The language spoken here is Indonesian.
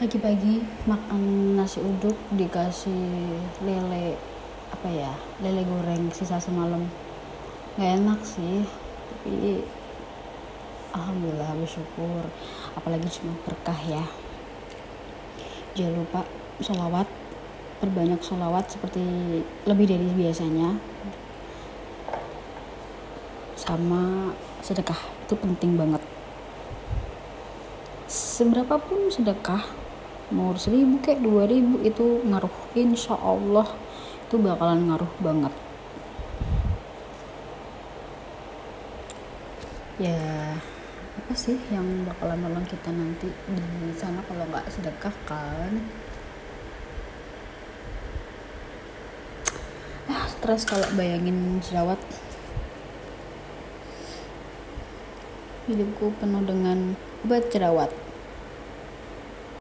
pagi-pagi makan nasi uduk dikasih lele apa ya lele goreng sisa semalam. Nggak enak sih tapi alhamdulillah bersyukur. Apalagi cuma berkah ya. Jangan lupa sholawat perbanyak sholawat seperti lebih dari biasanya. Sama sedekah itu penting banget. Seberapa pun sedekah mau seribu kayak dua ribu itu ngaruh. Insya Allah itu bakalan ngaruh banget. Ya apa sih yang bakalan nolong kita nanti di sana kalau nggak sedekah kan? Ah stres kalau bayangin jerawat. Hidupku penuh dengan obat jerawat